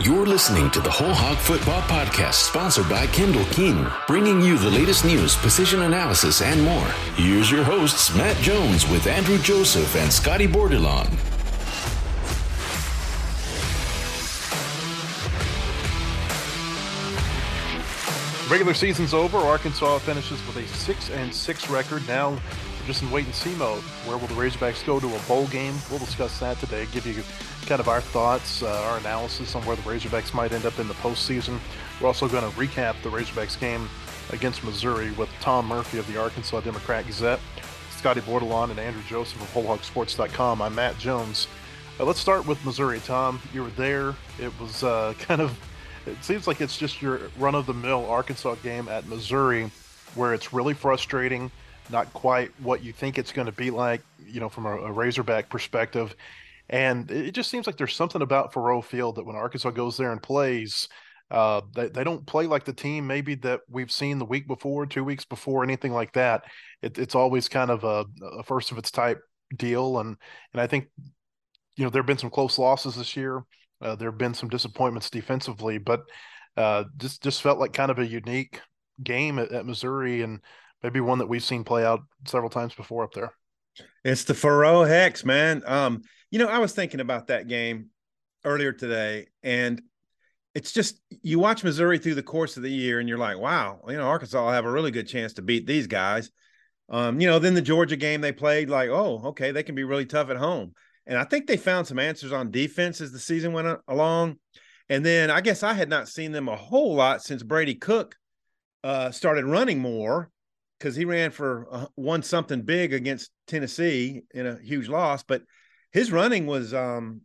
You're listening to the Whole Hog Football Podcast, sponsored by Kendall King, bringing you the latest news, position analysis, and more. Here's your hosts, Matt Jones with Andrew Joseph and Scotty Bordelon. Regular season's over. Arkansas finishes with a six and six record. Now just in wait and see mode. Where will the Razorbacks go to a bowl game? We'll discuss that today. Give you kind of our thoughts, uh, our analysis on where the Razorbacks might end up in the postseason. We're also going to recap the Razorbacks game against Missouri with Tom Murphy of the Arkansas Democrat Gazette, Scotty Bordelon, and Andrew Joseph of WholeHogSports.com. I'm Matt Jones. Uh, let's start with Missouri. Tom, you were there. It was uh, kind of it seems like it's just your run of the mill Arkansas game at Missouri where it's really frustrating, not quite what you think it's going to be like, you know, from a, a Razorback perspective. And it just seems like there's something about Faurot Field that when Arkansas goes there and plays, uh, they, they don't play like the team maybe that we've seen the week before, two weeks before, anything like that. It, it's always kind of a, a first of its type deal. And, and I think, you know, there have been some close losses this year. Uh, there have been some disappointments defensively, but uh, just just felt like kind of a unique game at, at, Missouri, and maybe one that we've seen play out several times before up there. It's the Faurot Hex, man. Um, you know, I was thinking about that game earlier today, and it's just you watch Missouri through the course of the year, and you're like, wow, you know, Arkansas will have a really good chance to beat these guys. Um, you know, then the Georgia game they played, like, oh, okay, they can be really tough at home. And I think they found some answers on defense as the season went along. And then I guess I had not seen them a whole lot since Brady Cook uh, started running more because he ran for uh, one something big against Tennessee in a huge loss. But his running was um,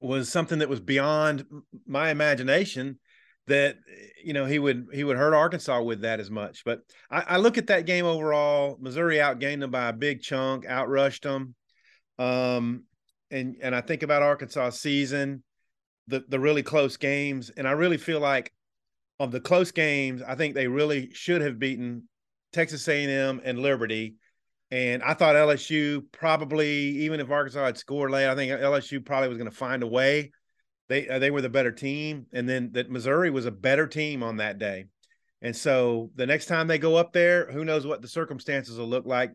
was something that was beyond my imagination. That you know he would he would hurt Arkansas with that as much. But I, I look at that game overall. Missouri outgained them by a big chunk, outrushed them. Um, and and I think about Arkansas season, the the really close games, and I really feel like of the close games, I think they really should have beaten Texas A&M and Liberty. And I thought LSU probably, even if Arkansas had scored late, I think LSU probably was going to find a way. They uh, they were the better team, and then that Missouri was a better team on that day. And so the next time they go up there, who knows what the circumstances will look like.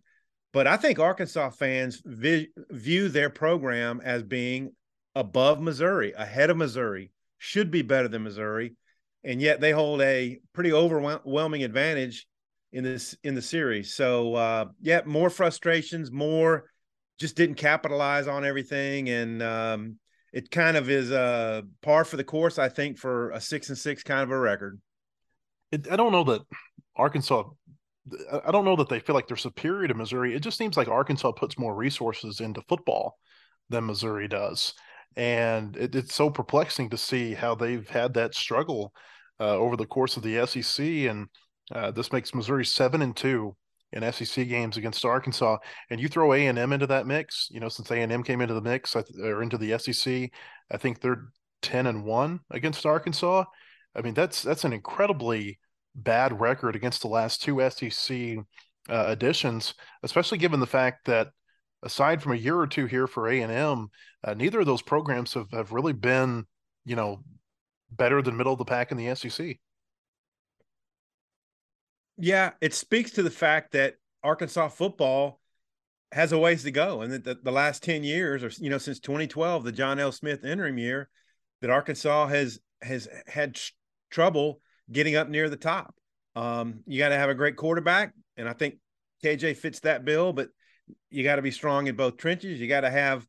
But I think Arkansas fans vi- view their program as being above Missouri, ahead of Missouri, should be better than Missouri, and yet they hold a pretty overwhelming advantage in this in the series. So uh, yeah, more frustrations, more just didn't capitalize on everything, and um, it kind of is a uh, par for the course, I think, for a six and six kind of a record. It, I don't know that Arkansas I don't know that they feel like they're superior to Missouri. It just seems like Arkansas puts more resources into football than Missouri does. And it, it's so perplexing to see how they've had that struggle uh, over the course of the SEC. And uh, this makes Missouri seven and two in SEC games against Arkansas. And you throw A and M into that mix, you know, since A and M came into the mix or into the SEC, I think they're ten and one against Arkansas. I mean, that's that's an incredibly bad record against the last two SEC uh, additions, especially given the fact that aside from a year or two here for A and M, uh, neither of those programs have, have really been, you know, better than middle of the pack in the SEC. Yeah, it speaks to the fact that Arkansas football has a ways to go, and that the, the last ten years, or you know, since 2012, the John L. Smith interim year, that Arkansas has has had trouble getting up near the top. Um, you got to have a great quarterback, and I think KJ fits that bill. But you got to be strong in both trenches. You got to have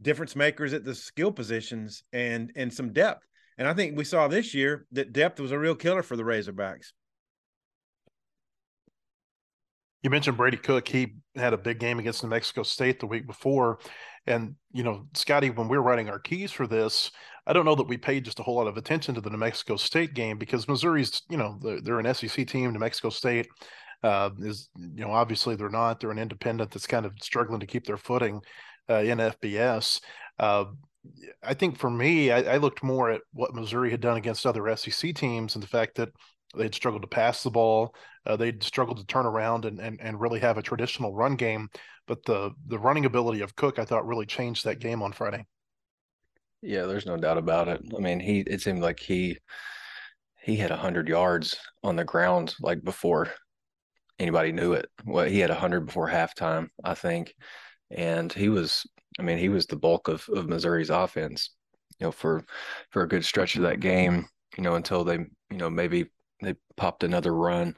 difference makers at the skill positions and and some depth. And I think we saw this year that depth was a real killer for the Razorbacks. You mentioned Brady Cook. He had a big game against New Mexico State the week before. And, you know, Scotty, when we are writing our keys for this, I don't know that we paid just a whole lot of attention to the New Mexico State game because Missouri's, you know, they're, they're an SEC team. New Mexico State uh, is, you know, obviously they're not. They're an independent that's kind of struggling to keep their footing uh, in FBS. Uh, I think for me, I, I, looked more at what Missouri had done against other SEC teams and the fact that they'd struggled to pass the ball. Uh, they'd struggled to turn around and, and and really have a traditional run game. But the the running ability of Cook, I thought, really changed that game on Friday. Yeah, there's no doubt about it. I mean, he it seemed like he he had 100 yards on the ground like before anybody knew it. Well, he had 100 before halftime, I think. And he was I mean, he was the bulk of of Missouri's offense, you know, for for a good stretch of that game, you know, until they, you know, maybe they popped another run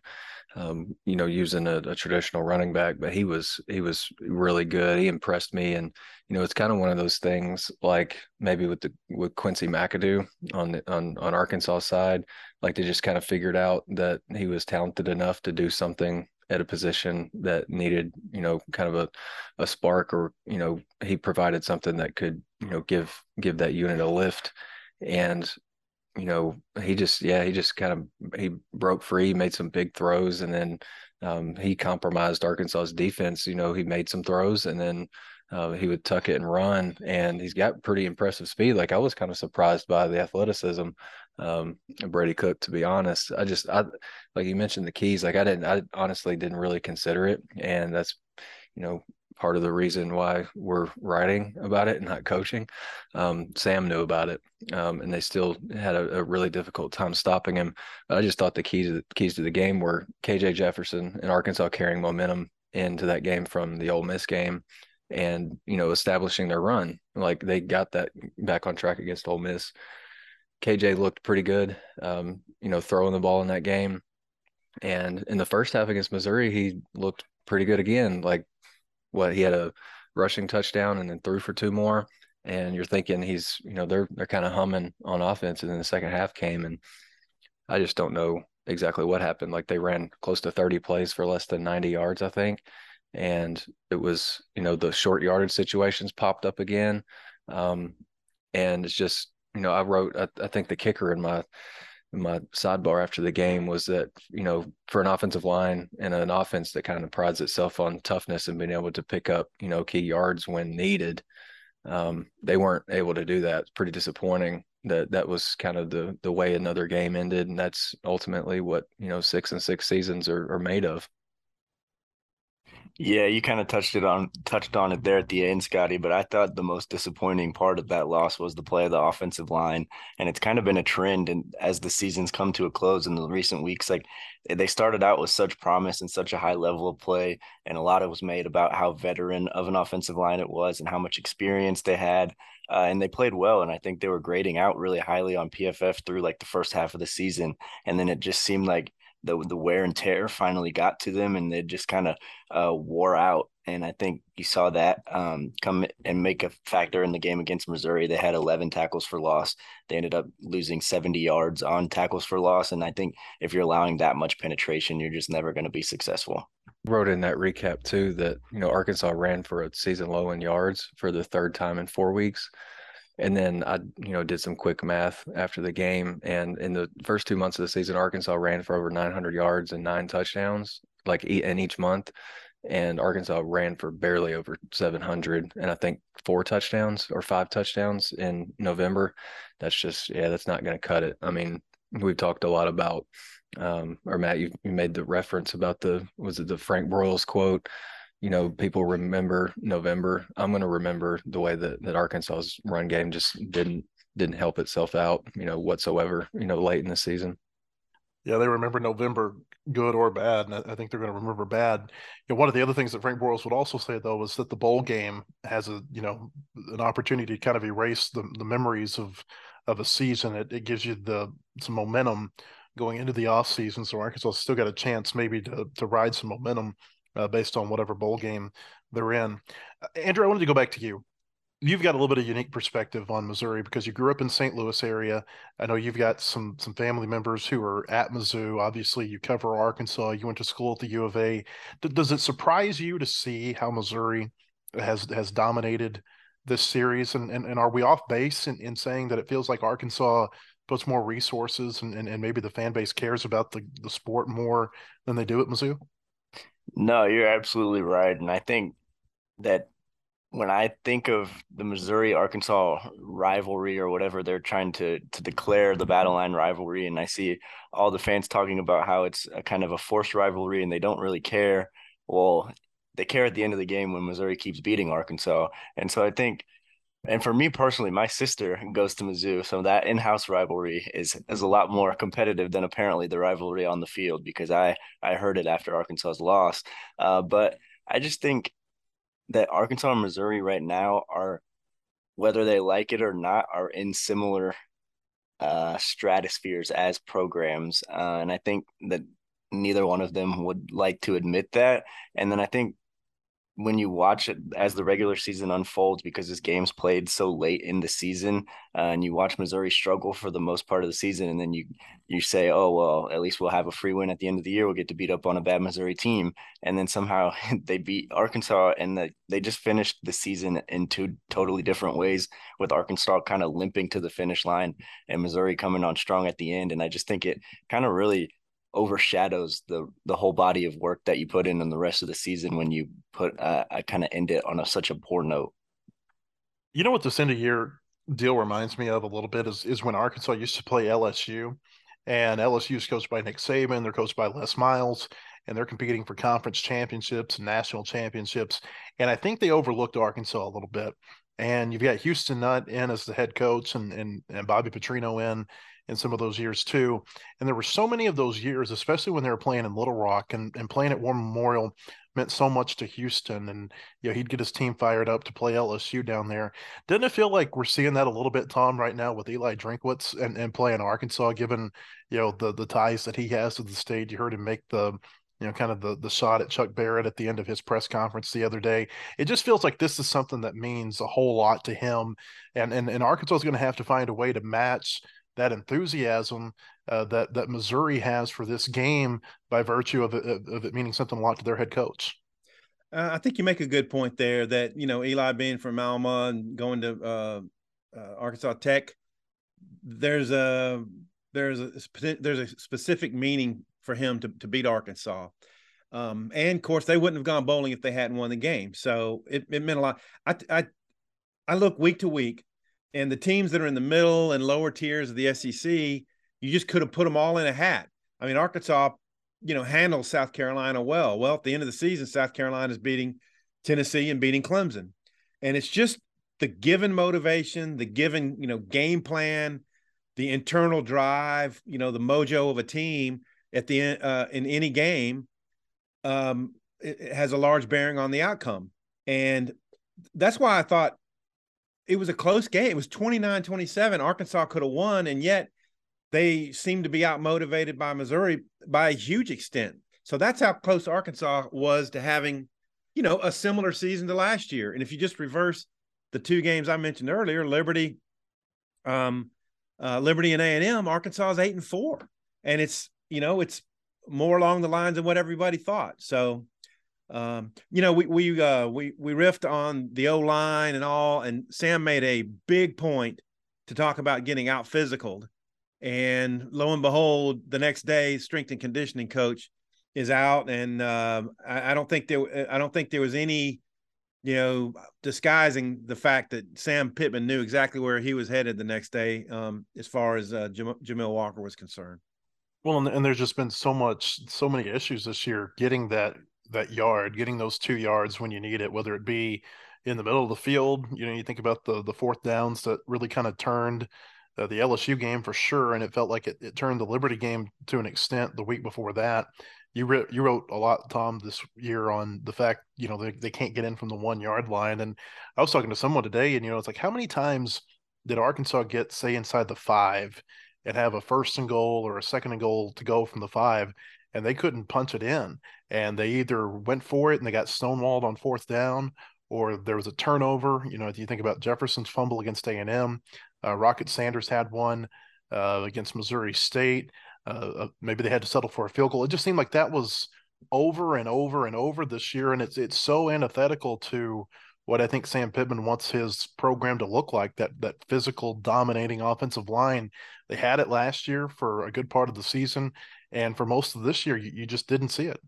um, you know, using a, a, traditional running back, but he was he was really good. He impressed me, and you know, it's kind of one of those things like maybe with the with Quincey McAdoo on the, on on Arkansas side, like they just kind of figured out that he was talented enough to do something at a position that needed, you know, kind of a a spark, or you know, he provided something that could, you know, give give that unit a lift. And you know, he just yeah, he just kind of he broke free, made some big throws, and then um, he compromised Arkansas's defense. You know, he made some throws, and then uh, he would tuck it and run, and he's got pretty impressive speed. Like I was kind of surprised by the athleticism um, Brady Cook. To be honest, I just I like you mentioned the keys. Like I didn't, I honestly didn't really consider it, and that's you know part of the reason why we're writing about it and not coaching. Um, Sam knew about it, um, and they still had a, a, really difficult time stopping him. But I just thought the keys to the keys to the game were KJ Jefferson and Arkansas carrying momentum into that game from the Ole Miss game, and you know establishing their run. Like they got that back on track against Ole Miss. KJ looked pretty good, um, you know, throwing the ball in that game. And in the first half against Missouri, he looked pretty good again. Like what he had a rushing touchdown and then threw for two more. And you're thinking he's, you know, they're they're kind of humming on offense. And then the second half came, and I just don't know exactly what happened. Like they ran close to 30 plays for less than 90 yards, I think. And it was, you know, the short yardage situations popped up again. Um, and it's just, you know, I wrote, I, I think the kicker in my my sidebar after the game was that you know for an offensive line and an offense that kind of prides itself on toughness and being able to pick up you know key yards when needed um, they weren't able to do that. It's pretty disappointing that that was kind of the the way another game ended and that's ultimately what you know six and six seasons are, are made of yeah, you kind of touched it on touched on it there at the end, Scotty. But I thought the most disappointing part of that loss was the play of the offensive line, and it's kind of been a trend. And as the seasons come to a close in the recent weeks, like they started out with such promise and such a high level of play, and a lot of was made about how veteran of an offensive line it was and how much experience they had, uh, and they played well. And I think they were grading out really highly on PFF through like the first half of the season, and then it just seemed like the the wear and tear finally got to them, and they just kind of uh, wore out. And I think you saw that um, come and make a factor in the game against Missouri. They had 11 tackles for loss. They ended up losing 70 yards on tackles for loss. And I think if you're allowing that much penetration, you're just never going to be successful. Wrote in that recap too that you know Arkansas ran for a season low in yards for the third time in four weeks. And then I, you know, did some quick math after the game. And in the first two months of the season, Arkansas ran for over 900 yards and nine touchdowns, like in each month. And Arkansas ran for barely over 700, and I think four touchdowns or five touchdowns in November. That's just, yeah, that's not going to cut it. I mean, we've talked a lot about, um, or Matt, you, you made the reference about the, was it the Frank Broyles quote? You know, people remember November. I'm going to remember the way that that Arkansas's run game just didn't didn't help itself out, you know, whatsoever, you know, late in the season. Yeah, they remember November, good or bad, and I think they're going to remember bad. You know, one of the other things that Frank Broyles would also say though was that the bowl game has a you know an opportunity to kind of erase the the memories of of a season. It, it gives you the some momentum going into the off season, so Arkansas still got a chance maybe to to ride some momentum uh, based on whatever bowl game they're in. Uh, Andrew, I wanted to go back to you. You've got a little bit of unique perspective on Missouri because you grew up in St. Louis area. I know you've got some some family members who are at Mizzou. Obviously, you cover Arkansas. You went to school at the U of A. Does it surprise you to see how Missouri has has dominated this series? And and, and are we off base in, in saying that it feels like Arkansas puts more resources and, and, and maybe the fan base cares about the, the sport more than they do at Mizzou? No, you're absolutely right. And I think that when I think of the Missouri Arkansas rivalry or whatever they're trying to to declare the battle line rivalry, and I see all the fans talking about how it's a kind of a forced rivalry and they don't really care. Well, they care at the end of the game when Missouri keeps beating Arkansas. And so I think And for me personally, my sister goes to Mizzou, so that in-house rivalry is is a lot more competitive than apparently the rivalry on the field because I I heard it after Arkansas's loss. Uh, but I just think that Arkansas and Missouri right now are, whether they like it or not, are in similar uh, stratospheres as programs, uh, and I think that neither one of them would like to admit that. And then I think when you watch it as the regular season unfolds because this game's played so late in the season uh, and you watch Missouri struggle for the most part of the season and then you you say oh well at least we'll have a free win at the end of the year. We'll get to beat up on a bad Missouri team. And then somehow they beat Arkansas and the, they just finished the season in two totally different ways with Arkansas kind of limping to the finish line and Missouri coming on strong at the end. And I just think it kind of really overshadows the the whole body of work that you put in in the rest of the season when you put uh, I kind of end it on a, such a poor note. You know what this end of year deal reminds me of a little bit is is when Arkansas used to play LSU, and LSU is coached by Nick Saban, they're coached by Les Miles, and they're competing for conference championships and national championships. And I think they overlooked Arkansas a little bit. And you've got Houston Nutt in as the head coach and and, and Bobby Petrino in in some of those years too. And there were so many of those years, especially when they were playing in Little Rock and, and playing at War Memorial meant so much to Houston. And you know, he'd get his team fired up to play LSU down there. Didn't it feel like we're seeing that a little bit, Tom, right now with Eli Drinkwitz and, and playing Arkansas, given you know the the ties that he has to the state. You heard him make the you know, kind of the the shot at Chuck Barrett at the end of his press conference the other day. It just feels like this is something that means a whole lot to him, and and, and Arkansas is going to have to find a way to match that enthusiasm uh, that that Missouri has for this game by virtue of it, of it meaning something a lot to their head coach. Uh, I think you make a good point there. That you know Eli being from Alma and going to uh, uh Arkansas Tech, there's a there's a there's a specific meaning for him to to beat Arkansas. Um, and of course, they wouldn't have gone bowling if they hadn't won the game. So it, it meant a lot. I, I I look week to week and the teams that are in the middle and lower tiers of the SEC, you just could have put them all in a hat. I mean, Arkansas, you know, handles South Carolina well. Well, at the end of the season, South Carolina is beating Tennessee and beating Clemson. And it's just the given motivation, the given, you know, game plan, the internal drive, you know, the mojo of a team at the end uh, in any game um, it, it has a large bearing on the outcome. And that's why I thought it was a close game. It was 29 27. Arkansas could have won, and yet they seemed to be out motivated by Missouri by a huge extent. So that's how close Arkansas was to having, you know, a similar season to last year. And if you just reverse the two games I mentioned earlier, Liberty, um, uh, Liberty and A and M, Arkansas is eight and four, and it's you know it's more along the lines of what everybody thought. So um, you know, we we uh, we we riffed on the O line and all, and Sam made a big point to talk about getting out physical. And lo and behold, the next day, strength and conditioning coach is out, and uh, I, I, don't think there I don't think there was any, you know, disguising the fact that Sam Pittman knew exactly where he was headed the next day, um, as far as uh, Jam- Jamil Walker was concerned. Well, and, there's just been so much, so many issues this year getting that that yard, getting those two yards when you need it, whether it be in the middle of the field. You know, you think about the the fourth downs that really kind of turned uh, the LSU game for sure, and it felt like it, it turned the Liberty game to an extent the week before that. You re- you wrote a lot, Tom, this year on the fact you know they, they can't get in from the one yard line, and I was talking to someone today, and you know it's like how many times did Arkansas get say inside the five and have a first and goal or a second and goal to go from the five, and they couldn't punch it in. And they either went for it and they got stonewalled on fourth down, or there was a turnover. You know, if you think about Jefferson's fumble against A and M, uh, Rocket Sanders had one uh, against Missouri State. Uh, uh, maybe they had to settle for a field goal. It just seemed like that was over and over and over this year, and it's it's so antithetical to what I think Sam Pittman wants his program to look like that that physical dominating offensive line. They had it last year for a good part of the season and for most of this year, you, you just didn't see it.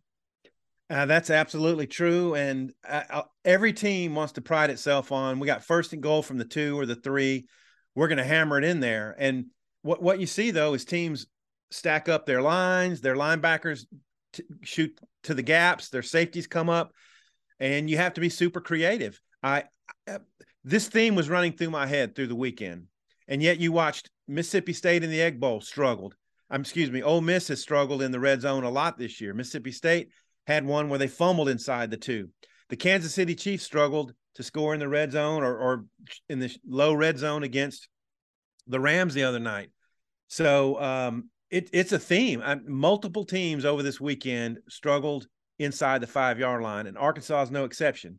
Uh, that's absolutely true. And uh, uh, every team wants to pride itself on we got first and goal from the two or the three. We're going to hammer it in there. And what, what you see, though, is teams stack up their lines, their linebackers t- shoot to the gaps, their safeties come up, and you have to be super creative. I, uh, this theme was running through my head through the weekend. And yet you watched Mississippi State in the Egg Bowl struggled. Um, excuse me, Ole Miss has struggled in the red zone a lot this year. Mississippi State had one where they fumbled inside the two. The Kansas City Chiefs struggled to score in the red zone or, or in the low red zone against the Rams the other night. So um, it, it's a theme. I, multiple teams over this weekend struggled inside the five yard line, and Arkansas is no exception.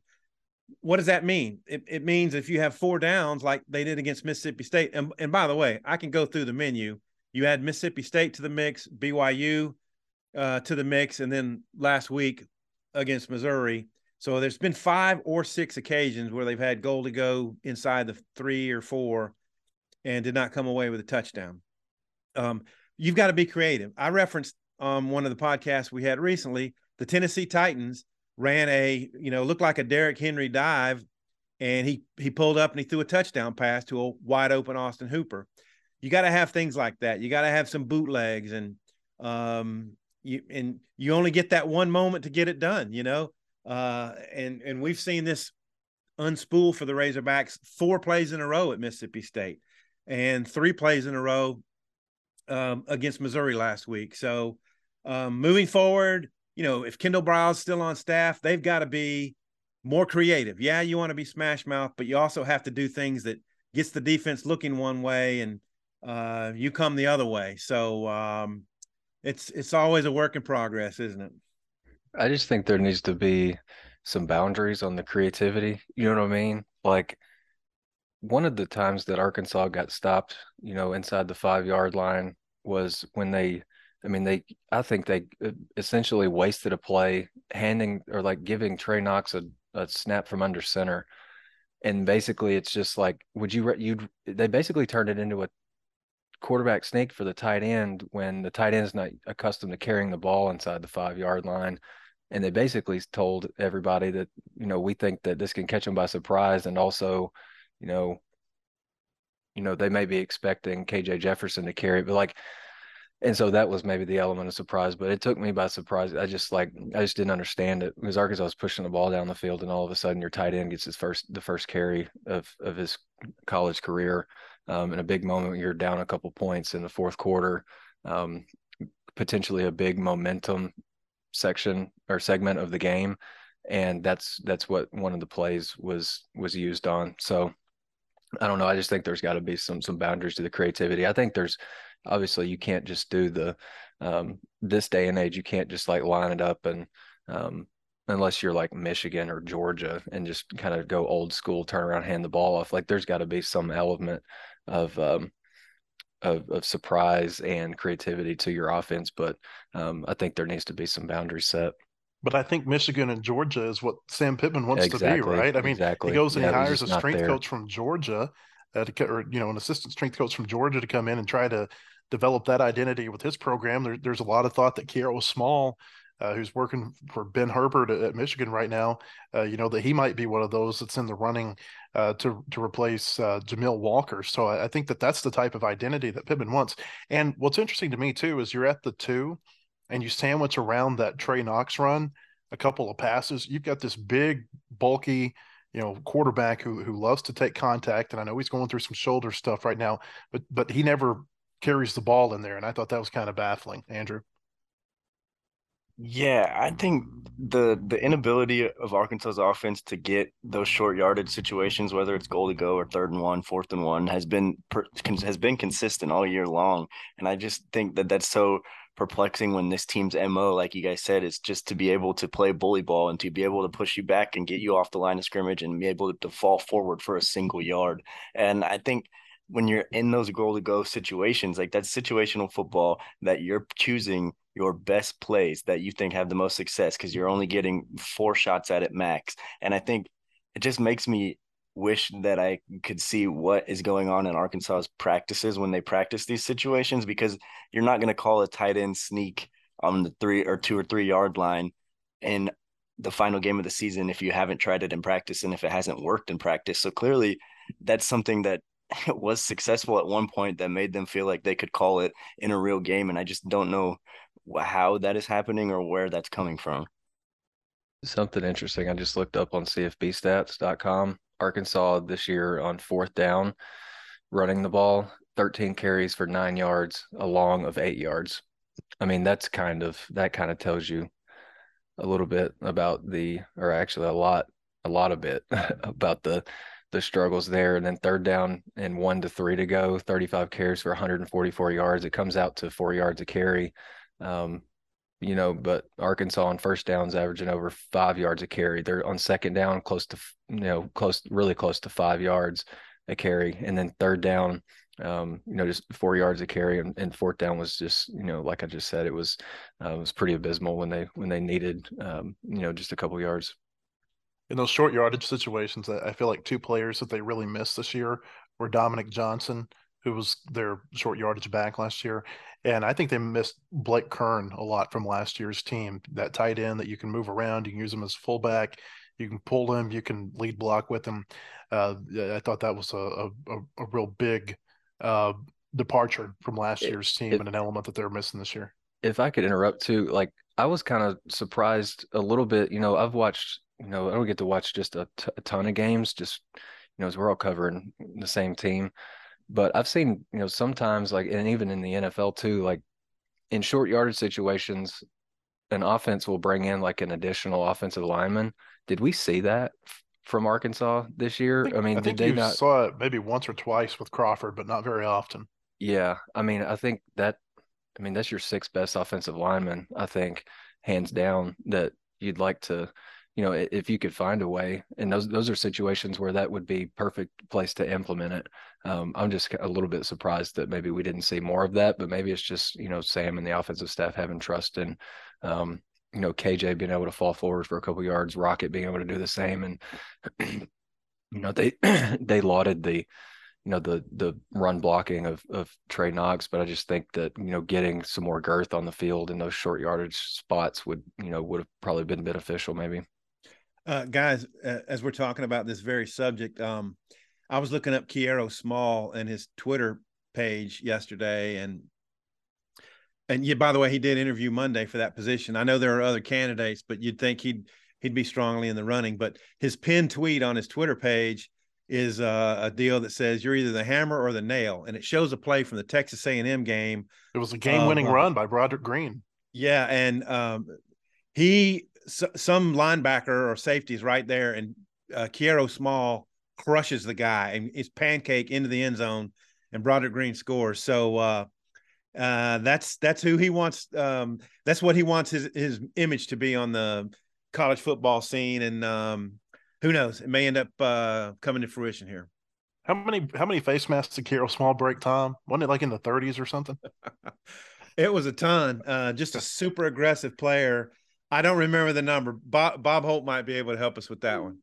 What does that mean? It, it means if you have four downs like they did against Mississippi State, and, and by the way, I can go through the menu. You add Mississippi State to the mix, BYU uh, to the mix, and then last week against Missouri. So there's been five or six occasions where they've had goal to go inside the three or four and did not come away with a touchdown. Um, you've got to be creative. I referenced um, one of the podcasts we had recently. The Tennessee Titans ran a, you know, looked like a Derrick Henry dive, and he he pulled up and he threw a touchdown pass to a wide open Austin Hooper. You got to have things like that. You got to have some bootlegs, and um, you and you only get that one moment to get it done. You know, uh, and and we've seen this unspool for the Razorbacks four plays in a row at Mississippi State, and three plays in a row um, against Missouri last week. So um, moving forward, you know, if Kendal Briles still on staff, they've got to be more creative. Yeah, you want to be smash mouth, but you also have to do things that gets the defense looking one way and uh, you come the other way. So um, it's it's always a work in progress, isn't it? I just think there needs to be some boundaries on the creativity. You know what I mean? Like one of the times that Arkansas got stopped, you know, inside the five yard line was when they, I mean, they, I think they uh, essentially wasted a play, handing or like giving Trey Knox a, a snap from under center. And basically, it's just like, would you, you'd, they basically turned it into a quarterback sneak for the tight end when the tight end is not accustomed to carrying the ball inside the five yard line. And they basically told everybody that, you know, we think that this can catch them by surprise. And also, you know, you know, they may be expecting KJ Jefferson to carry it, but like, and so that was maybe the element of surprise, but it took me by surprise. I just like, I just didn't understand it because Arkansas was pushing the ball down the field and all of a sudden your tight end gets his first, the first carry of, of his college career. Um, in a big moment, you're down a couple points in the fourth quarter, um, potentially a big momentum section or segment of the game. And that's, that's what one of the plays was, was used on. So, I don't know. I just think there's got to be some some boundaries to the creativity. I think there's obviously you can't just do the um, this day and age. You can't just like line it up and um, unless you're like Michigan or Georgia and just kind of go old school, turn around, hand the ball off. Like there's got to be some element of um, of, of surprise and creativity to your offense, but um, I think there needs to be some boundaries set. But I think Michigan and Georgia is what Sam Pittman wants exactly, to be, right? I mean, exactly. he goes and yeah, he hires a strength there. coach from Georgia, uh, to, or you know, an assistant strength coach from Georgia to come in and try to develop that identity with his program. There, there's a lot of thought that Kiero Small, uh, who's working for Ben Herbert at, at Michigan right now, uh, you know, that he might be one of those that's in the running uh, to to replace uh, Jamil Walker. So I, I think that that's the type of identity that Pittman wants. And what's interesting to me too is you're at the two and you sandwich around that Trey Knox run a couple of passes, you've got this big, bulky, you know, quarterback who who loves to take contact. And I know he's going through some shoulder stuff right now, but but he never carries the ball in there. And I thought that was kind of baffling, Andrew. Yeah, I think the the inability of Arkansas's offense to get those short yardage situations, whether it's goal to go or third and one, fourth and one, has been has been consistent all year long, and I just think that that's so perplexing when this team's mo, like you guys said, is just to be able to play bully ball and to be able to push you back and get you off the line of scrimmage and be able to fall forward for a single yard. And I think when you're in those goal to go situations, like that's situational football that you're choosing your best plays that you think have the most success because you're only getting four shots at it max. And I think it just makes me wish that I could see what is going on in Arkansas's practices when they practice these situations because you're not going to call a tight end sneak on the three or two or three yard line in the final game of the season if you haven't tried it in practice and if it hasn't worked in practice. So clearly that's something that was successful at one point that made them feel like they could call it in a real game. And I just don't know how that is happening or where that's coming from. Something interesting. I just looked up on CFBstats.com. Arkansas this year on fourth down, running the ball, 13 carries for nine yards, a long of eight yards. I mean, that's kind of that kind of tells you a little bit about the, or actually a lot, a lot of bit about the the struggles there. And then third down and one to three to go, 35 carries for 144 yards. It comes out to four yards a carry. Um, you know, but Arkansas on first downs averaging over five yards a carry. They're on second down close to, you know, close, really close to five yards a carry. And then third down, um, you know, just four yards a carry. And, and, fourth down was just, you know, like I just said, it was, uh, it was pretty abysmal when they, when they needed, um, you know, just a couple yards. In those short yardage situations, I feel like two players that they really missed this year were Dominique Johnson who was their short yardage back last year. And I think they missed Blake Kern a lot from last year's team. That tight end that you can move around, you can use him as fullback, you can pull him, you can lead block with him. Uh, I thought that was a a, a real big uh, departure from last year's team it, and an element that they're missing this year. If I could interrupt too, like I was kind of surprised a little bit. You know, I've watched. You know, I don't get to watch just a, t- a ton of games. Just you know, as we're all covering the same team but I've seen, you know, sometimes like, and even in the NFL too, like in short yardage situations, an offense will bring in like an additional offensive lineman. Did we see that from Arkansas this year? I, think, I mean, I did they not saw it maybe once or twice with Crawford, but not very often. Yeah, I mean, I think that, I mean, that's your sixth best offensive lineman. I think hands down that you'd like to you know, if you could find a way, and those those are situations where that would be perfect place to implement it. Um, I'm just a little bit surprised that maybe we didn't see more of that, but maybe it's just you know Sam and the offensive staff having trust in, um, you know, KJ being able to fall forward for a couple yards, Rocket being able to do the same, and you know they they lauded the you know the the run blocking of of Trey Knox, but I just think that you know getting some more girth on the field in those short yardage spots would you know would have probably been beneficial maybe. Uh, guys, uh, as we're talking about this very subject, um, I was looking up Kiero Small and his Twitter page yesterday, and and yeah, by the way, he did interview Monday for that position. I know there are other candidates, but you'd think he'd he'd be strongly in the running. But his pinned tweet on his Twitter page is uh, a deal that says you're either the hammer or the nail, and it shows a play from the Texas A&M game. It was a game-winning uh, run by Broderick Green. Yeah, and um, he some linebacker or safety is right there, and uh, Kiero Small crushes the guy and it's pancake into the end zone, and Broderick Green scores. So uh, uh, that's that's who he wants. Um, that's what he wants his his image to be on the college football scene, and um, who knows, it may end up uh, coming to fruition here. How many how many face masks did Kiero Small break, Tom? Wasn't it like in the 30s or something? it was a ton. Uh, just a super aggressive player I don't remember the number. Bob, Bob Holt might be able to help us with that one.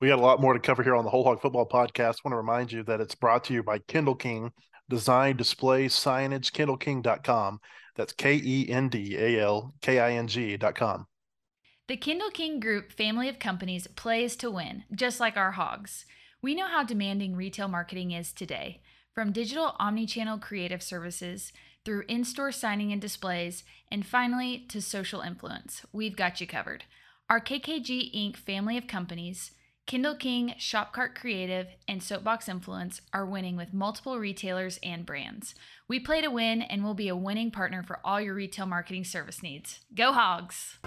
We got a lot more to cover here on the Whole Hog Football Podcast. I want to remind you that it's brought to you by Kendall King Design, Display, Signage, KendallKing.com. That's K E N D A L K I N G.com. The Kendall King Group family of companies plays to win, just like our hogs. We know how demanding retail marketing is today. From digital omni-channel creative services through in store signing and displays, and finally to social influence. We've got you covered. Our KKG Inc. family of companies, Kendall King, Shopcart Creative, and Soapbox Influence are winning with multiple retailers and brands. We play to win and will be a winning partner for all your retail marketing service needs. Go Hogs!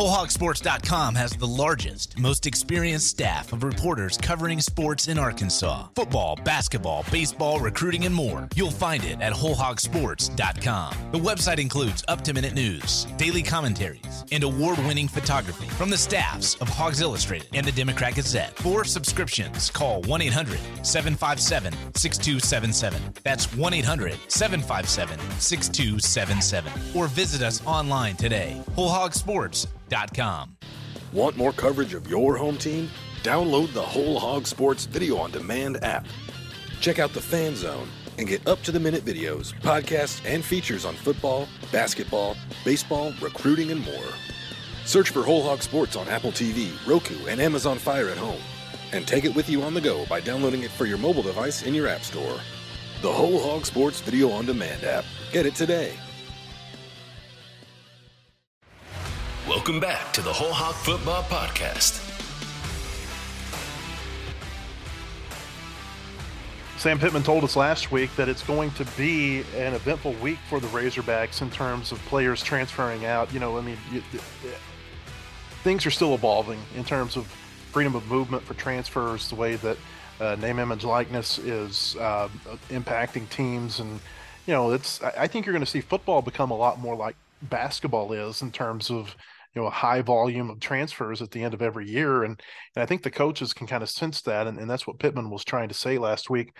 WholeHogSports.com has the largest, most experienced staff of reporters covering sports in Arkansas football, basketball, baseball, recruiting, and more. You'll find it at WholeHogSports.com. The website includes up to minute news, daily commentaries, and award winning photography from the staffs of Hogs Illustrated and the Democrat Gazette. For subscriptions, call 1 800 757 6277. That's 1 800 757 6277. Or visit us online today. Whole Want more coverage of your home team? Download the Whole Hog Sports Video on Demand app. Check out the Fan Zone and get up to the minute videos, podcasts, and features on football, basketball, baseball, recruiting, and more. Search for Whole Hog Sports on Apple TV, Roku, and Amazon Fire at home. And take it with you on the go by downloading it for your mobile device in your App Store. The Whole Hog Sports Video on Demand app. Get it today. Welcome back to the Whole Hog Football Podcast. Sam Pittman told us last week that it's going to be an eventful week for the Razorbacks in terms of players transferring out. You know, I mean, you, things are still evolving in terms of freedom of movement for transfers, the way that uh, name, image, likeness is uh, impacting teams, and you know, it's. I think you're going to see football become a lot more like basketball is in terms of you know a high volume of transfers at the end of every year and and I think the coaches can kind of sense that and, and that's what Pittman was trying to say last week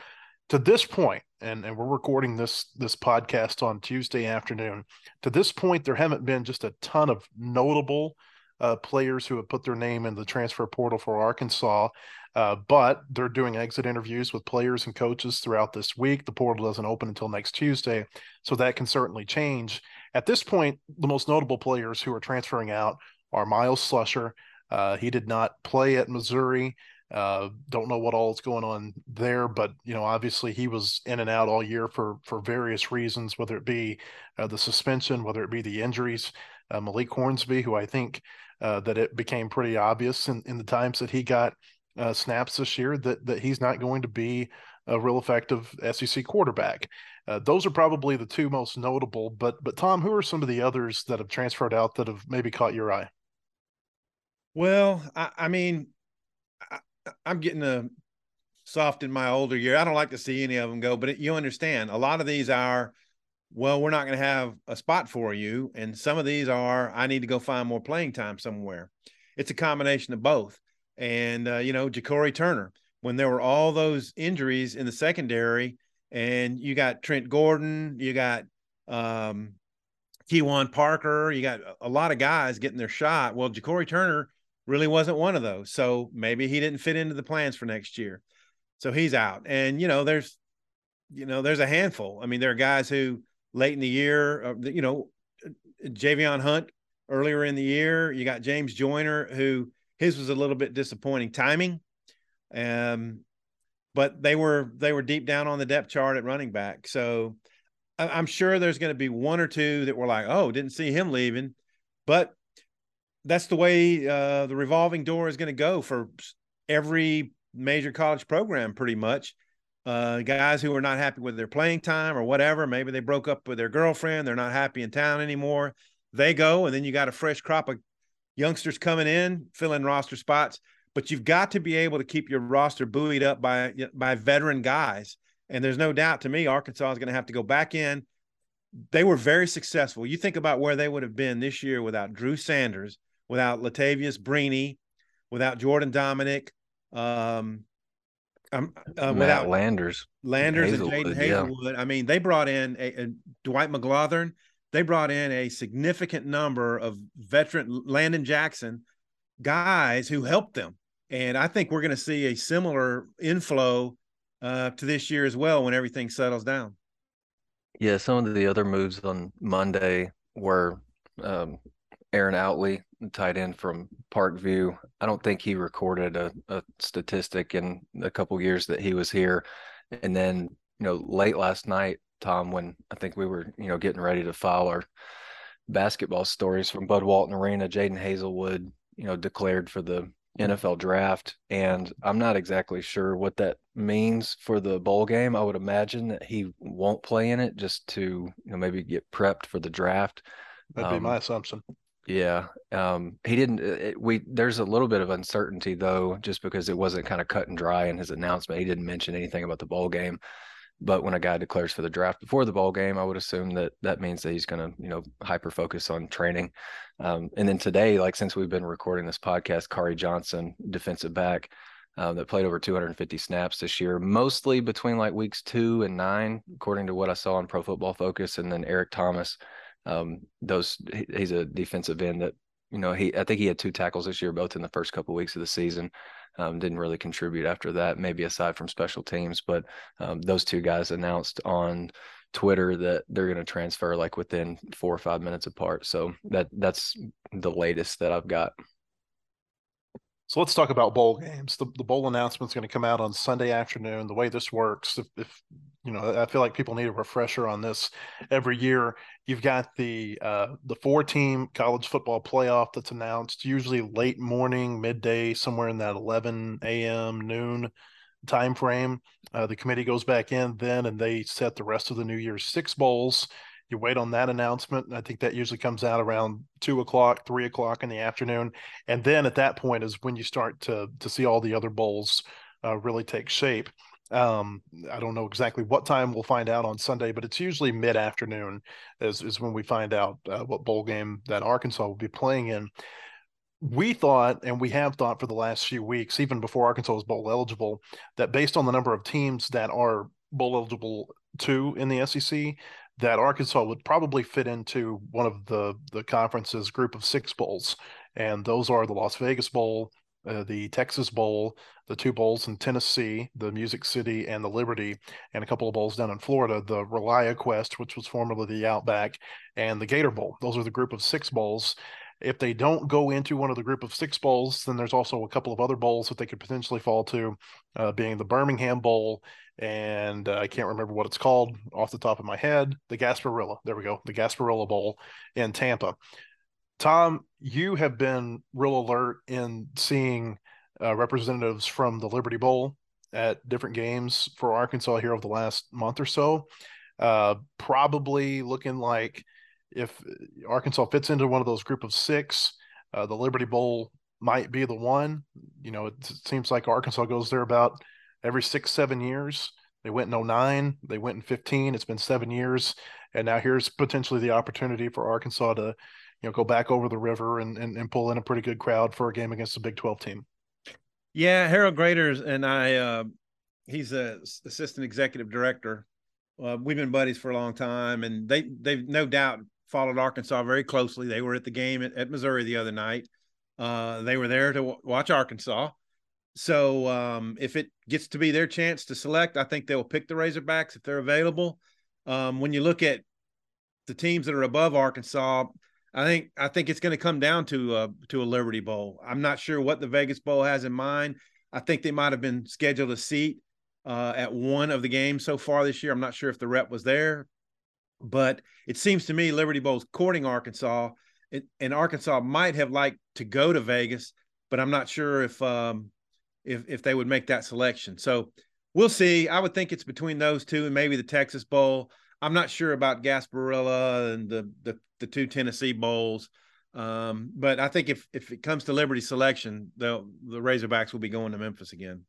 to this point and and we're recording this this podcast on Tuesday afternoon to this point there haven't been just a ton of notable uh, players who have put their name in the transfer portal for Arkansas. Uh, but they're doing exit interviews with players and coaches throughout this week. The portal doesn't open until next Tuesday, so that can certainly change. At this point, the most notable players who are transferring out are Myles Slusher. Uh, he did not play at Missouri. Uh, don't know what all is going on there, but you know, obviously he was in and out all year for for various reasons, whether it be uh, the suspension, whether it be the injuries. Uh, Malik Hornsby, who I think uh, that it became pretty obvious in, in the times that he got uh, snaps this year that that he's not going to be a real effective SEC quarterback. Uh, those are probably the two most notable. But but Tom, who are some of the others that have transferred out that have maybe caught your eye? Well, I, I mean, I, am getting a soft in my older year. I don't like to see any of them go, but it, you understand a lot of these are well, we're not going to have a spot for you. And some of these are, I need to go find more playing time somewhere. It's a combination of both. And, uh, you know, Ja'Cory Turner, when there were all those injuries in the secondary, and you got Trent Gordon, you got um, Keuan Parker, you got a lot of guys getting their shot. Well, Ja'Cory Turner really wasn't one of those. So maybe he didn't fit into the plans for next year. So he's out. And, you know, there's, you know, there's a handful. I mean, there are guys who, late in the year. Uh, you know, Javion Hunt earlier in the year. You got James Joyner, who his was a little bit disappointing timing. Um, but they were they were deep down on the depth chart at running back. So I'm sure there's going to be one or two that were like, oh, didn't see him leaving. But that's the way uh, the revolving door is going to go for every major college program, pretty much uh, guys who are not happy with their playing time or whatever. Maybe they broke up with their girlfriend. They're not happy in town anymore. They go, and then you got a fresh crop of youngsters coming in, filling roster spots. But you've got to be able to keep your roster buoyed up by by veteran guys. And there's no doubt to me, Arkansas is going to have to go back in. They were very successful. You think about where they would have been this year without Drew Sanders, without Latavious Brini, without Jordan Domineck, um, um, uh, without Landers, Landers and Jadon Haselwood. Yeah. I mean, they brought in a, a, Dwight McGlothern. They brought in a significant number of veteran Landon Jackson guys who helped them, and I think we're going to see a similar inflow uh, to this year as well when everything settles down. Yeah, some of the other moves on Monday were um, Aaron Outley, tight end from Parkview. I don't think he recorded a, a statistic in a couple years that he was here. And then, you know, late last night, Tom, when I think we were, you know, getting ready to file our basketball stories from Bud Walton Arena, Jadon Haselwood, you know, declared for the NFL draft. And I'm not exactly sure what that means for the bowl game. I would imagine that he won't play in it just to, you know, maybe get prepped for the draft. That'd um, be my assumption. Yeah, um, he didn't. Uh, it, we there's a little bit of uncertainty though, just because it wasn't kind of cut and dry in his announcement. He didn't mention anything about the bowl game. But when a guy declares for the draft before the ball game, I would assume that that means that he's going to, you know, hyper focus on training. Um, and then today, like since we've been recording this podcast, Khari Johnson, defensive back, um, that played over 250 snaps this year, mostly between like weeks two and nine, according to what I saw on Pro Football Focus. And then Eric Thomas, um, those he, he's a defensive end that you know he I think he had two tackles this year, both in the first couple of weeks of the season. Um, didn't really contribute after that, maybe aside from special teams. But um, those two guys announced on Twitter that they're going to transfer like within four or five minutes apart. So that that's the latest that I've got. So let's talk about bowl games. The, the bowl announcement is going to come out on Sunday afternoon. The way this works, if, if you know, I feel like people need a refresher on this every year. You've got the uh, the four team college football playoff that's announced usually late morning, midday, somewhere in that 11 a.m. noon time frame. Uh, the committee goes back in then and they set the rest of the New Year's Six bowls. You wait on that announcement. I think that usually comes out around two o'clock, three o'clock in the afternoon, and then at that point is when you start to to see all the other bowls uh, really take shape. Um, I don't know exactly what time we'll find out on Sunday, but it's usually mid afternoon is, is when we find out uh, what bowl game that Arkansas will be playing in. We thought, and we have thought for the last few weeks, even before Arkansas was bowl eligible, that based on the number of teams that are bowl eligible two in the SEC, that Arkansas would probably fit into one of the the conference's group of six bowls, and those are the Las Vegas Bowl, uh, the Texas Bowl, the two bowls in Tennessee, the Music City and the Liberty, and a couple of bowls down in Florida, the ReliaQuest, which was formerly the Outback, and the Gator Bowl. Those are the group of six bowls. If they don't go into one of the group of six bowls, then there's also a couple of other bowls that they could potentially fall to, uh, being the Birmingham Bowl and uh, I can't remember what it's called off the top of my head. The Gasparilla. There we go. The Gasparilla Bowl in Tampa. Tom, you have been real alert in seeing uh, representatives from the Liberty Bowl at different games for Arkansas here over the last month or so. Uh, probably looking like if Arkansas fits into one of those group of six, uh, the Liberty Bowl might be the one. You know, it, it seems like Arkansas goes there about every six, seven years. They went in 09, they went in 15. It's been seven years. And now here's potentially the opportunity for Arkansas to, you know, go back over the river and, and, and pull in a pretty good crowd for a game against a Big 12 team. Yeah, Harold Graders and I, uh, he's a assistant executive director. Uh, we've been buddies for a long time, and they they've no doubt followed Arkansas very closely. They were at the game at, at Missouri the other night. Uh, they were there to w- watch Arkansas, so um, if it gets to be their chance to select, I think they'll pick the Razorbacks if they're available. Um, when you look at the teams that are above Arkansas, I think I think it's going to come down to a, to a Liberty Bowl. I'm not sure what the Vegas Bowl has in mind. I think they might have been scheduled a seat uh, at one of the games so far this year. I'm not sure if the rep was there, but it seems to me Liberty Bowl's courting Arkansas, it, and Arkansas might have liked to go to Vegas, but I'm not sure if um, if if they would make that selection. So we'll see. I would think it's between those two and maybe the Texas Bowl. I'm not sure about Gasparilla and the the, the two Tennessee bowls. Um, but I think if if it comes to Liberty selection, the the Razorbacks will be going to Memphis again.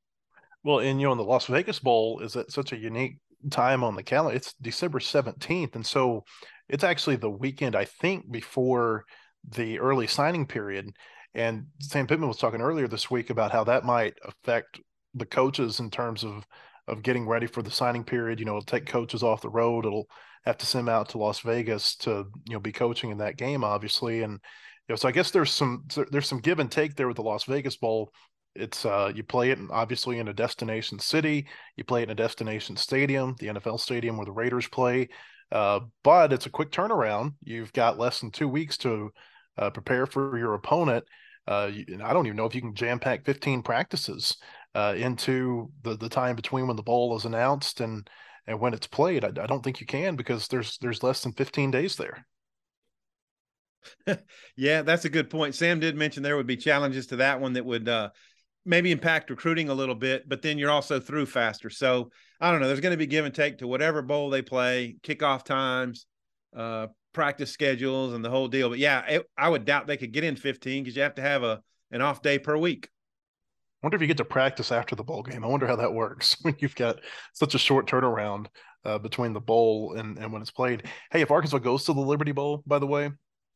Well, and you know, in the Las Vegas Bowl is at such a unique time on the calendar. It's December 17th, and so it's actually the weekend I think before the early signing period. And Sam Pittman was talking earlier this week about how that might affect the coaches in terms of of getting ready for the signing period. You know, it'll take coaches off the road. It'll have to send them out to Las Vegas to you know be coaching in that game, obviously. And you know, so I guess there's some there's some give and take there with the Las Vegas Bowl. It's uh you play it obviously in a destination city, you play it in a destination stadium, the NFL stadium where the Raiders play. Uh, but it's a quick turnaround. You've got less than two weeks to uh, prepare for your opponent. Uh, I don't even know if you can jam pack 15 practices uh, into the, the time between when the bowl is announced and and when it's played. I, I don't think you can because there's there's less than 15 days there. yeah, that's a good point. Sam did mention there would be challenges to that one that would uh, maybe impact recruiting a little bit, but then you're also through faster. So I don't know. There's going to be give and take to whatever bowl they play, kickoff times, uh, practice schedules and the whole deal. But yeah, it, I would doubt they could get in 15 because you have to have a an off day per week. I wonder if you get to practice after the bowl game. I wonder how that works when you've got such a short turnaround uh, between the bowl and, and when it's played. Hey, if Arkansas goes to the Liberty Bowl, by the way,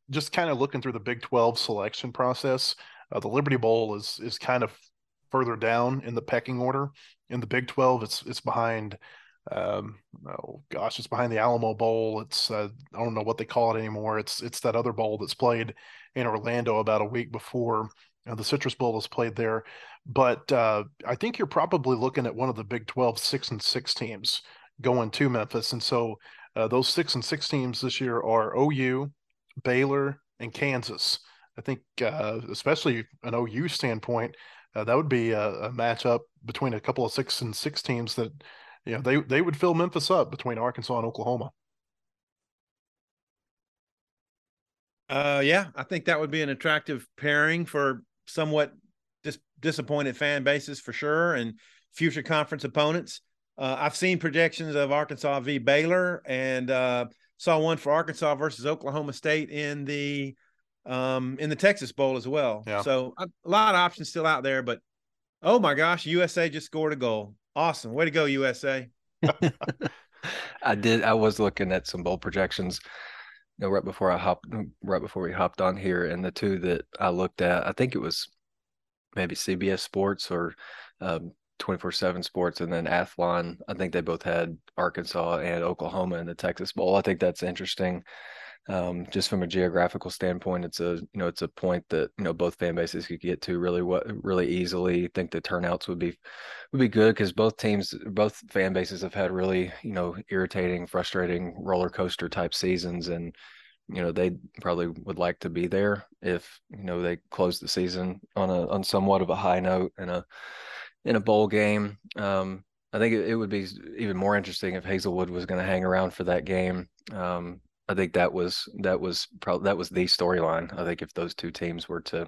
just kind of looking through the Big 12 selection process, uh, the Liberty Bowl is is kind of further down in the pecking order. In the Big 12, it's it's behind um, oh gosh, it's behind the Alamo Bowl. It's uh, I don't know what they call it anymore. It's it's that other bowl that's played in Orlando about a week before uh, the Citrus Bowl is played there. But uh, I think you're probably looking at one of the Big 12 six and six teams going to Memphis, and so uh, those six and six teams this year are OU, Baylor, and Kansas. I think, uh, especially an OU standpoint, that would be a, a matchup between a couple of six and six teams that know, they they would fill Memphis up between Arkansas and Oklahoma. Uh, yeah, I think that would be an attractive pairing for somewhat dis- disappointed fan bases for sure. And future conference opponents. Uh, I've seen projections of Arkansas v. Baylor and uh, saw one for Arkansas versus Oklahoma State in the um, in the Texas Bowl as well. Yeah. So a lot of options still out there, but oh my gosh, USA just scored a goal. Awesome. Way to go, USA. I did. I was looking at some bowl projections. You know, right before I hopped, right before we hopped on here, and the two that I looked at, I think it was maybe CBS Sports or um, 24/7 Sports, and then Athlon. I think they both had Arkansas and Oklahoma in the Texas Bowl. I think that's interesting. Um, just from a geographical standpoint, it's a you know it's a point that you know both fan bases could get to really what really easily. I think the turnouts would be would be good because both teams, both fan bases have had really you know irritating, frustrating roller coaster type seasons, and you know they probably would like to be there if you know they close the season on a on somewhat of a high note in a in a bowl game. Um, I think it, it, would be even more interesting if Haselwood was going to hang around for that game. Um, I think that was that was probably that was the storyline. I think if those two teams were to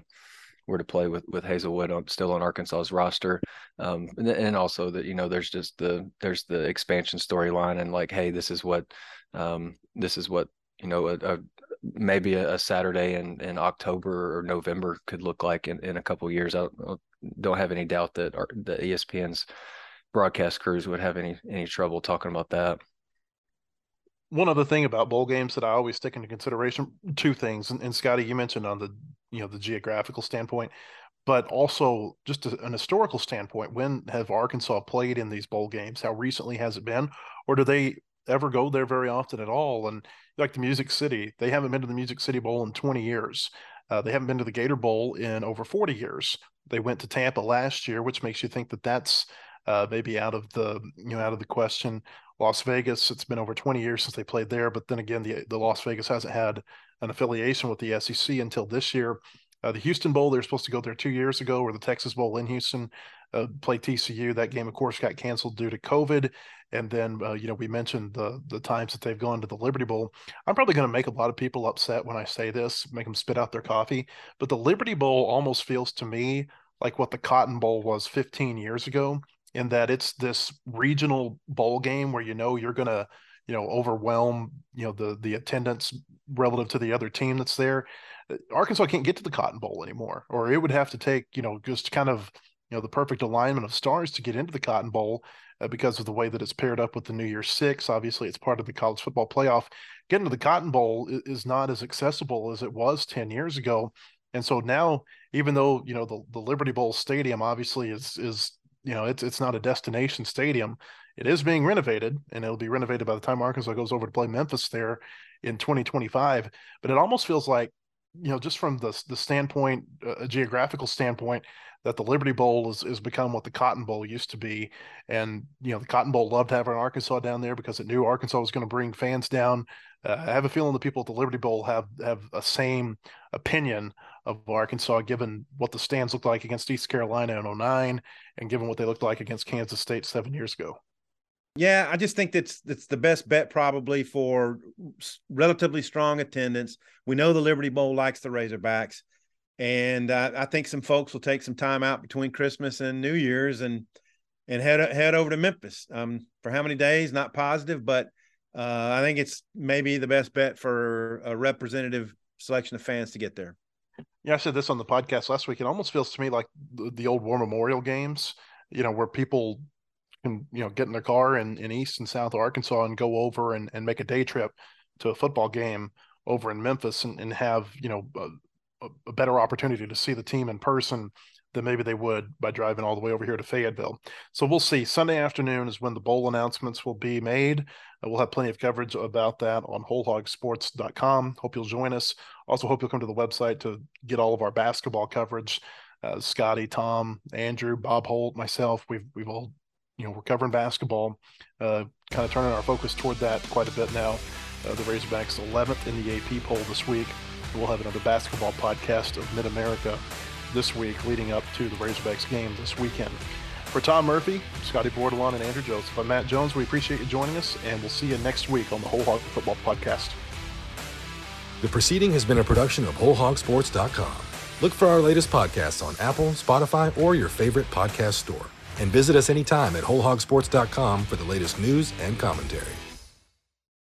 were to play with with Haselwood on, still on Arkansas's roster, um, and, and, also that you know there's just the there's the expansion storyline and like hey this is what um, this is what you know a, a maybe a, a, Saturday in in October or November could look like in, in a couple years. I don't, I don't have any doubt that our, the ESPN's broadcast crews would have any any trouble talking about that one other thing about bowl games that I always take into consideration, two things, and, and Scotty, you mentioned on the you know the geographical standpoint, but also just a, an historical standpoint. When have Arkansas played in these bowl games? How recently has it been, or do they ever go there very often at all? And like the Music City, they haven't been to the Music City Bowl in 20 years. Uh, they haven't been to the Gator Bowl in over 40 years. They went to Tampa last year, which makes you think that that's uh, maybe out of the you know out of the question. Las Vegas, it's been over 20 years since they played there, but then again, the the Las Vegas hasn't had an affiliation with the SEC until this year. Uh, the Houston Bowl, they're supposed to go there two years ago, or the Texas Bowl in Houston, uh, play TCU. That game, of course, got canceled due to COVID. And then, uh, you know, we mentioned the the times that they've gone to the Liberty Bowl. I'm probably going to make a lot of people upset when I say this, make them spit out their coffee. But the Liberty Bowl almost feels to me like what the Cotton Bowl was 15 years ago in that it's this regional bowl game where you know you're going to you know overwhelm you know the the attendance relative to the other team that's there. Arkansas can't get to the cotton bowl anymore or it would have to take you know just kind of you know the perfect alignment of stars to get into the cotton bowl uh, because of the way that it's paired up with the new year six. Obviously it's part of the college football playoff. Getting to the cotton bowl is not as accessible as it was 10 years ago. And so now even though you know the, the liberty bowl stadium obviously is is you know it's it's not a destination stadium. It is being renovated, and it'll be renovated by the time Arkansas goes over to play Memphis there in 2025. But it almost feels like, you know, just from the the standpoint, uh, a geographical standpoint, that the Liberty Bowl is is become what the Cotton Bowl used to be, and you know the Cotton Bowl loved having Arkansas down there because it knew Arkansas was going to bring fans down. Uh, I have a feeling the people at the Liberty Bowl have have a same opinion of Arkansas, given what the stands looked like against East Carolina in 09 and given what they looked like against Kansas State seven years ago. Yeah, I just think that's that's the best bet probably for relatively strong attendance. We know the Liberty Bowl likes the Razorbacks, and uh, I think some folks will take some time out between Christmas and New Year's and and head head over to Memphis. Um, for how many days? Not positive, but uh, I think it's maybe the best bet for a representative selection of fans to get there. Yeah, I said this on the podcast last week. It almost feels to me like the, the old War Memorial games, you know, where people can, you know, get in their car in, in East and South Arkansas and go over and, and make a day trip to a football game over in Memphis and, and have, you know, a, a better opportunity to see the team in person than maybe they would by driving all the way over here to Fayetteville. So we'll see. Sunday afternoon is when the bowl announcements will be made. Uh, we'll have plenty of coverage about that on wholehogsports.com. Hope you'll join us. Also, hope you'll come to the website to get all of our basketball coverage. Uh, Scotty, Tom, Andrew, Bob Holt, myself, we've we've all you know we're covering basketball, uh, kind of turning our focus toward that quite a bit now. Uh, the Razorbacks 11th in the AP poll this week. We'll have another basketball podcast of Mid America this week leading up to the Razorbacks game this weekend. For Tom Murphy, Scotty Bordelon, and Andrew Joseph, I'm Matt Jones. We appreciate you joining us, and we'll see you next week on the Whole Hog Football Podcast. The proceeding has been a production of WholeHogSports.com. Look for our latest podcasts on Apple, Spotify, or your favorite podcast store. And visit us anytime at wholehogsports.com for the latest news and commentary.